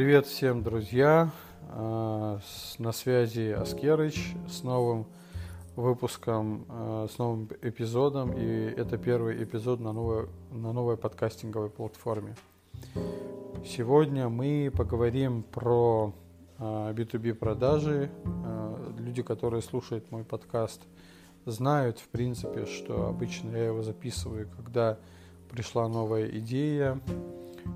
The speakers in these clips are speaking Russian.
Привет всем, друзья! А, на связи Аскерыч с новым выпуском, а, с новым эпизодом. И это первый эпизод на новой, на новой подкастинговой платформе. Сегодня мы поговорим про B2B а, продажи. Люди, которые слушают мой подкаст, знают, в принципе, что обычно я его записываю, когда пришла новая идея,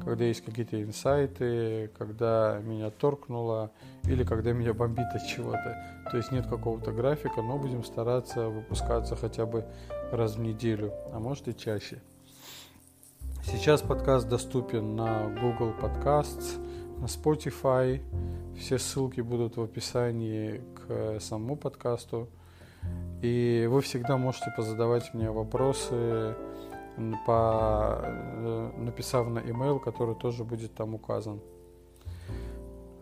когда есть какие-то инсайты, когда меня торкнуло или когда меня бомбит от чего-то. То есть нет какого-то графика, но будем стараться выпускаться хотя бы раз в неделю, а может и чаще. Сейчас подкаст доступен на Google Podcasts, на Spotify. Все ссылки будут в описании к самому подкасту. И вы всегда можете позадавать мне вопросы, по, э, написав на email, который тоже будет там указан.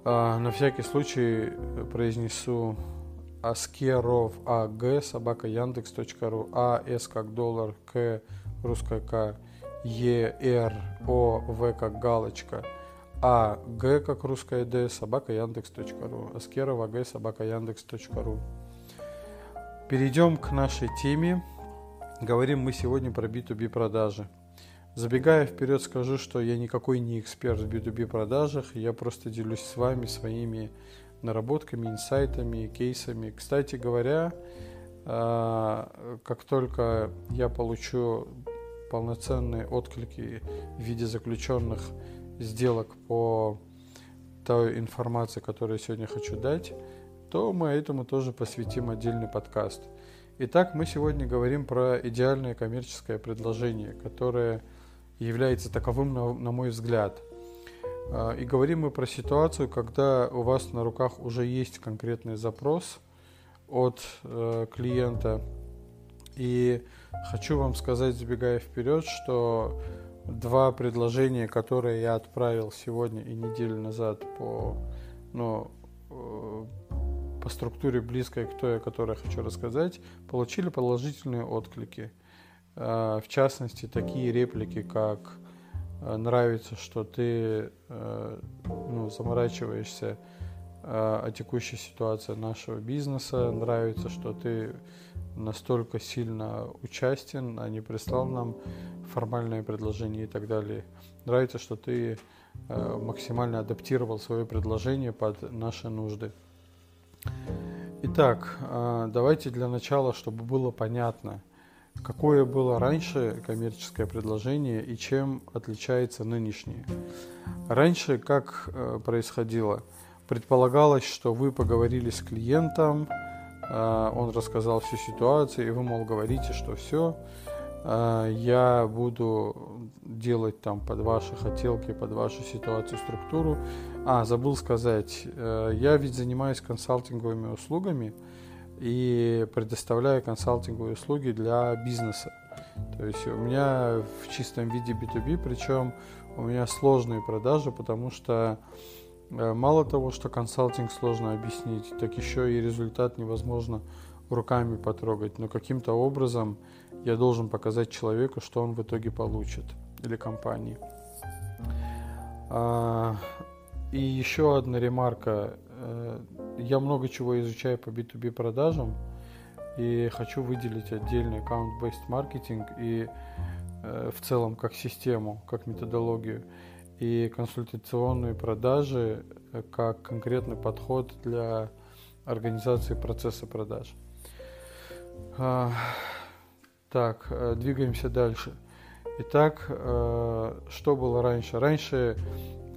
А, на всякий случай произнесу аскеров аг собака яндекс.ру а с как доллар к русская к е р о в как галочка а г как русская д собака яндекс.ру аскеров аг собака яндекс.ру перейдем к нашей теме Говорим мы сегодня про B2B продажи. Забегая вперед, скажу, что я никакой не эксперт в B2B продажах, я просто делюсь с вами своими наработками, инсайтами, кейсами. Кстати говоря, а, как только я получу полноценные отклики в виде заключенных сделок по той информации, которую я сегодня хочу дать, то мы этому тоже посвятим отдельный подкаст. Итак, мы сегодня говорим про идеальное коммерческое предложение, которое является таковым, на, на мой взгляд. А, и говорим мы про ситуацию, когда у вас на руках уже есть конкретный запрос от э, клиента. И хочу вам сказать, забегая вперед, что два предложения, которые я отправил сегодня и неделю назад по ну, э, по структуре близкой к той, о которой я хочу рассказать, получили положительные отклики. А, в частности, такие реплики, как а, «нравится, что ты а, ну, заморачиваешься о текущей ситуации нашего бизнеса, нравится, что ты настолько сильно участен, а не прислал нам формальное предложение и так далее. Нравится, что ты максимально адаптировал свое предложение под наши нужды. Итак, а, давайте для начала, чтобы было понятно, какое было раньше коммерческое предложение и чем отличается нынешнее. Раньше как э, происходило? Предполагалось, что вы поговорили с клиентом, а, он рассказал всю ситуацию, и вы, мол, говорите, что все, я буду делать там под ваши хотелки, под вашу ситуацию, структуру. А, забыл сказать, э, я ведь занимаюсь консалтинговыми услугами и предоставляю консалтинговые услуги для бизнеса. То есть у меня в чистом виде B2B, причем у меня сложные продажи, потому что э, мало того, что консалтинг сложно объяснить, так еще и результат невозможно руками потрогать. Но каким-то образом я должен показать человеку, что он в итоге получит, или компании. А, и еще одна ремарка. Э, я много чего изучаю по B2B продажам и хочу выделить отдельный аккаунт-based маркетинг и э, в целом как систему, как методологию и консультационные продажи э, как конкретный подход для организации процесса продаж. Так, э, двигаемся дальше. Итак, э, что было раньше? Раньше,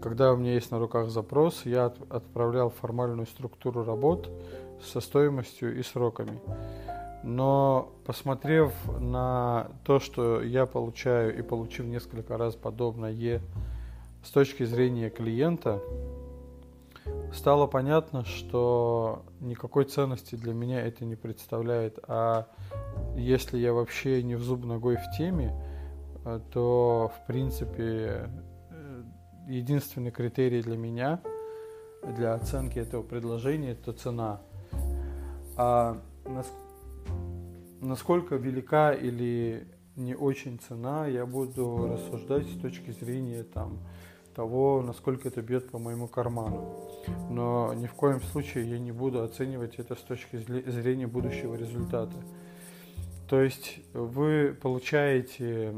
когда у меня есть на руках запрос, я отправлял формальную структуру работ со стоимостью и сроками. Но посмотрев на то, что я получаю и получив несколько раз подобное с точки зрения клиента, стало понятно, что никакой ценности для меня это не представляет, а если я вообще не в зуб ногой в теме, э, то, в принципе, э, единственный критерий для меня, для оценки этого предложения, это цена. А насколько велика или не очень цена, я буду рассуждать с точки зрения там, того, насколько это бьет по моему карману. Но ни в коем случае я не буду оценивать это с точки зрения будущего результата. То есть вы получаете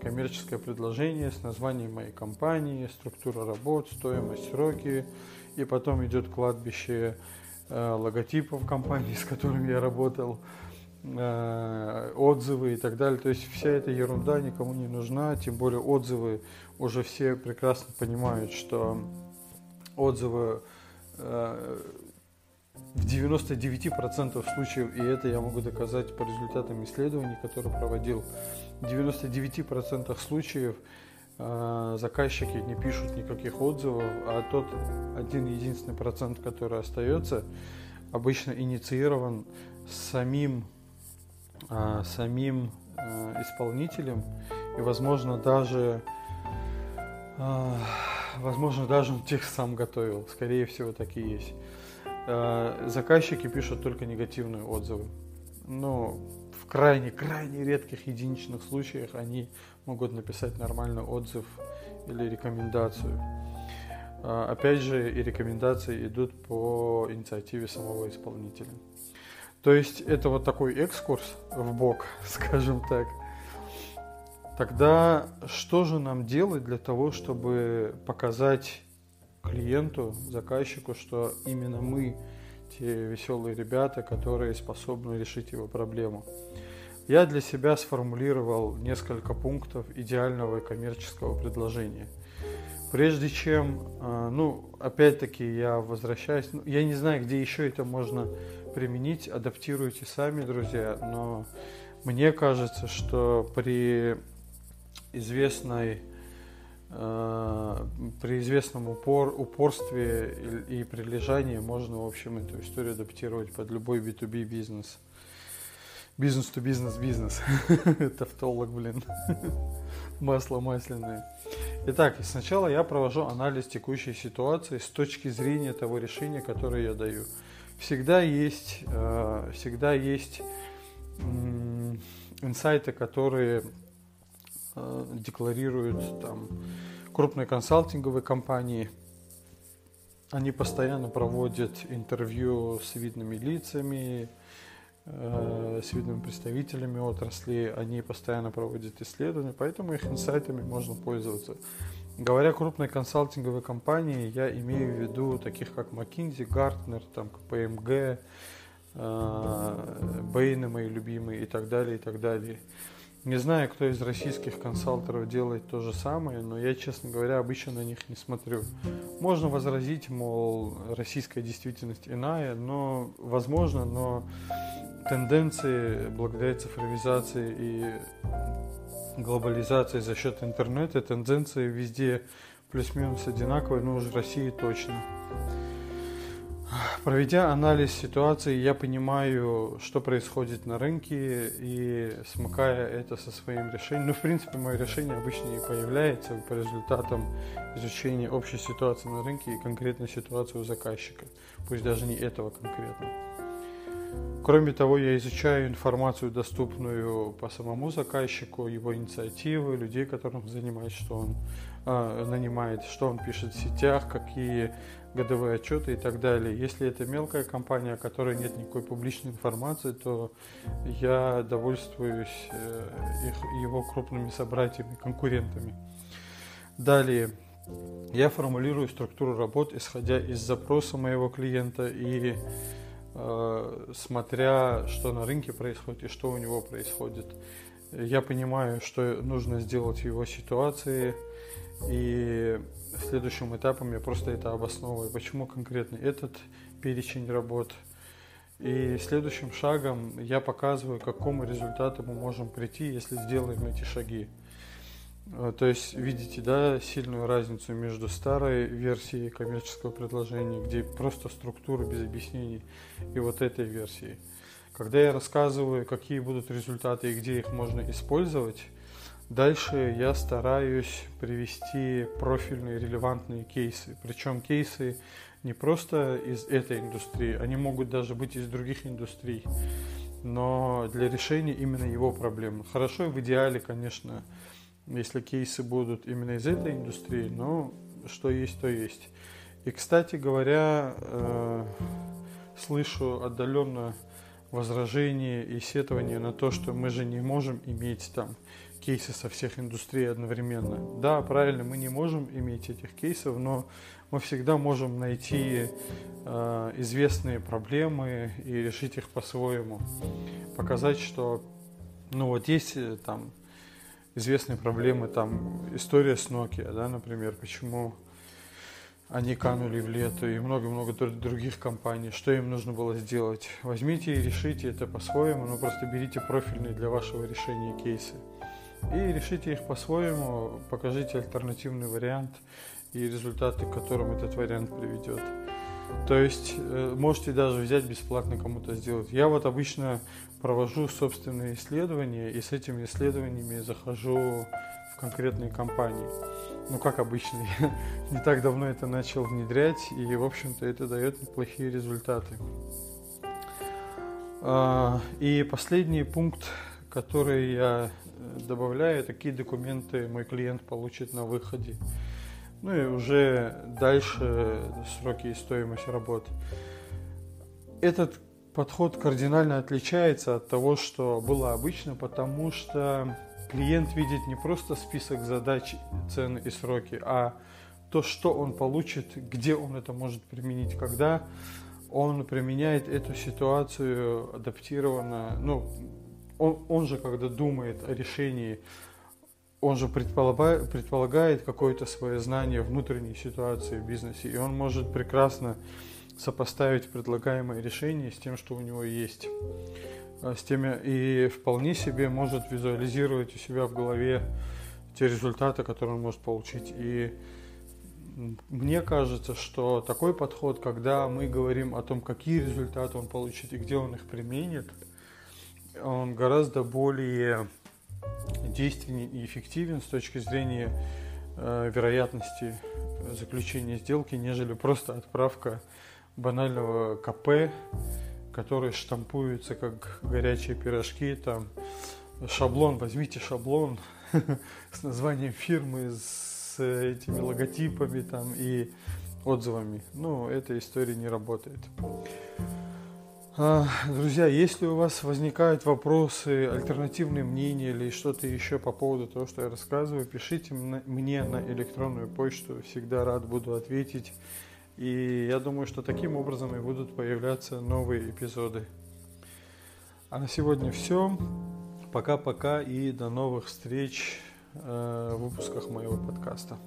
коммерческое предложение с названием моей компании, структура работ, стоимость, сроки, и потом идет кладбище э, логотипов компании, с которыми я работал, э, отзывы и так далее. То есть вся эта ерунда никому не нужна, тем более отзывы уже все прекрасно понимают, что отзывы э, в 99% случаев, и это я могу доказать по результатам исследований, которые проводил, в 99% случаев э, заказчики не пишут никаких отзывов, а тот один единственный процент, который остается, обычно инициирован самим, э, самим э, исполнителем, и возможно даже возможно даже он тех сам готовил, скорее всего так и есть. Э, заказчики пишут только негативные отзывы. Но в крайне-крайне редких единичных случаях они могут написать нормальный отзыв или рекомендацию. Э, опять же, и рекомендации идут по инициативе самого исполнителя. То есть это вот такой экскурс в бок, скажем так. Тогда что же нам делать для того, чтобы показать клиенту, заказчику, что именно мы те веселые ребята, которые способны решить его проблему. Я для себя сформулировал несколько пунктов идеального коммерческого предложения. Прежде чем, а, ну, опять-таки я возвращаюсь, ну, я не знаю, где еще это можно применить, адаптируйте сами, друзья, но мне кажется, что при известной при известном упор, упорстве и, и прилежании можно, в общем, эту историю адаптировать под любой B2B бизнес. Бизнес-то-бизнес-бизнес. Тавтолог, блин. Масло масляное. Итак, сначала я провожу анализ текущей ситуации с точки зрения того решения, которое я даю. Всегда есть, э, всегда есть инсайты, которые Э, декларируют там крупные консалтинговые компании. Они постоянно проводят интервью с видными лицами, э, с видными представителями отрасли, они постоянно проводят исследования, поэтому их инсайтами можно пользоваться. Говоря крупные консалтинговые компании, я имею в виду таких как McKinsey, Gartner, там, KPMG, э, Bain, мои любимые и так далее, и так далее. Не знаю, кто из российских консалтеров делает то же самое, но я, честно говоря, обычно на них не смотрю. Можно возразить, мол, российская действительность иная, но, возможно, но тенденции благодаря цифровизации и глобализации за счет интернета, тенденции везде плюс-минус одинаковые, но уже в России точно. Проведя анализ ситуации, я понимаю, что происходит на рынке и смыкая это со своим решением. Ну, в принципе, мое решение обычно и появляется по результатам изучения общей ситуации на рынке и конкретной ситуации у заказчика, пусть даже не этого конкретно. Кроме того, я изучаю информацию, доступную по самому заказчику, его инициативы, людей, которым занимает, что он нанимает, что он пишет в сетях, какие годовые отчеты и так далее. Если это мелкая компания, о которой нет никакой публичной информации, то я довольствуюсь э, их, его крупными собратьями, конкурентами. Далее, я формулирую структуру работ, исходя из запроса моего клиента и э, смотря, что на рынке происходит и что у него происходит. Я понимаю, что нужно сделать в его ситуации, и следующим этапом я просто это обосновываю, почему конкретно этот перечень работ. И следующим шагом я показываю, к какому результату мы можем прийти, если сделаем эти шаги. Э, то есть видите, да, сильную разницу между старой версией коммерческого предложения, где просто структура без объяснений, и вот этой версией. Когда я рассказываю, какие будут результаты и где их можно использовать, Дальше я стараюсь привести профильные релевантные кейсы. Причем кейсы не просто из этой индустрии, они могут даже быть из других индустрий, но для решения именно его проблем. Хорошо в идеале, конечно, если кейсы будут именно из этой индустрии, но что есть, то есть. И, кстати говоря, э, слышу отдаленно возражения и сетования на то, что мы же не можем иметь там кейсы со всех индустрий одновременно. Да, правильно, мы не можем иметь этих кейсов, но мы всегда можем найти э, известные проблемы и решить их по-своему. Показать, что ну вот есть э, там известные проблемы, там история с Nokia, да, например, почему они канули в лету и много-много других компаний. Что им нужно было сделать? Возьмите и решите это по-своему, но просто берите профильные для вашего решения кейсы. И решите их по-своему, покажите альтернативный вариант и результаты, к которым этот вариант приведет. То есть э, можете даже взять бесплатно кому-то сделать. Я вот обычно провожу собственные исследования и с этими исследованиями захожу в конкретные компании. Ну, как обычно, я не так давно это начал внедрять, и, в общем-то, это дает неплохие результаты. А, и последний пункт, который я э, добавляю, какие документы мой клиент получит на выходе. Ну и уже дальше сроки и стоимость работ. Этот подход кардинально отличается от того, что было обычно, потому что клиент видит не просто список задач, цены и сроки, а то, что он получит, где он это может применить, когда он применяет эту ситуацию адаптированно, ну, он, он же, когда думает о решении, он же предполагает, предполагает какое-то свое знание внутренней ситуации в бизнесе, и он может прекрасно сопоставить предлагаемое решение с тем, что у него есть. А, с теми, и вполне себе может визуализировать у себя в голове те результаты, которые он может получить. И мне кажется, что такой подход, когда мы говорим о том, какие результаты он получит и где он их применит, он гораздо более действенен и эффективен с точки зрения э, вероятности заключения сделки, нежели просто отправка банального КП, которые штампуются как горячие пирожки, там шаблон, возьмите шаблон с названием фирмы, с этими логотипами там и отзывами. Ну, эта история не работает. А, друзья, если у вас возникают вопросы, альтернативные мнения или что-то еще по поводу того, что я рассказываю, пишите мне на электронную почту. Всегда рад буду ответить. И я думаю, что таким образом и будут появляться новые эпизоды. А на сегодня все. Пока-пока и до новых встреч э, в выпусках моего подкаста.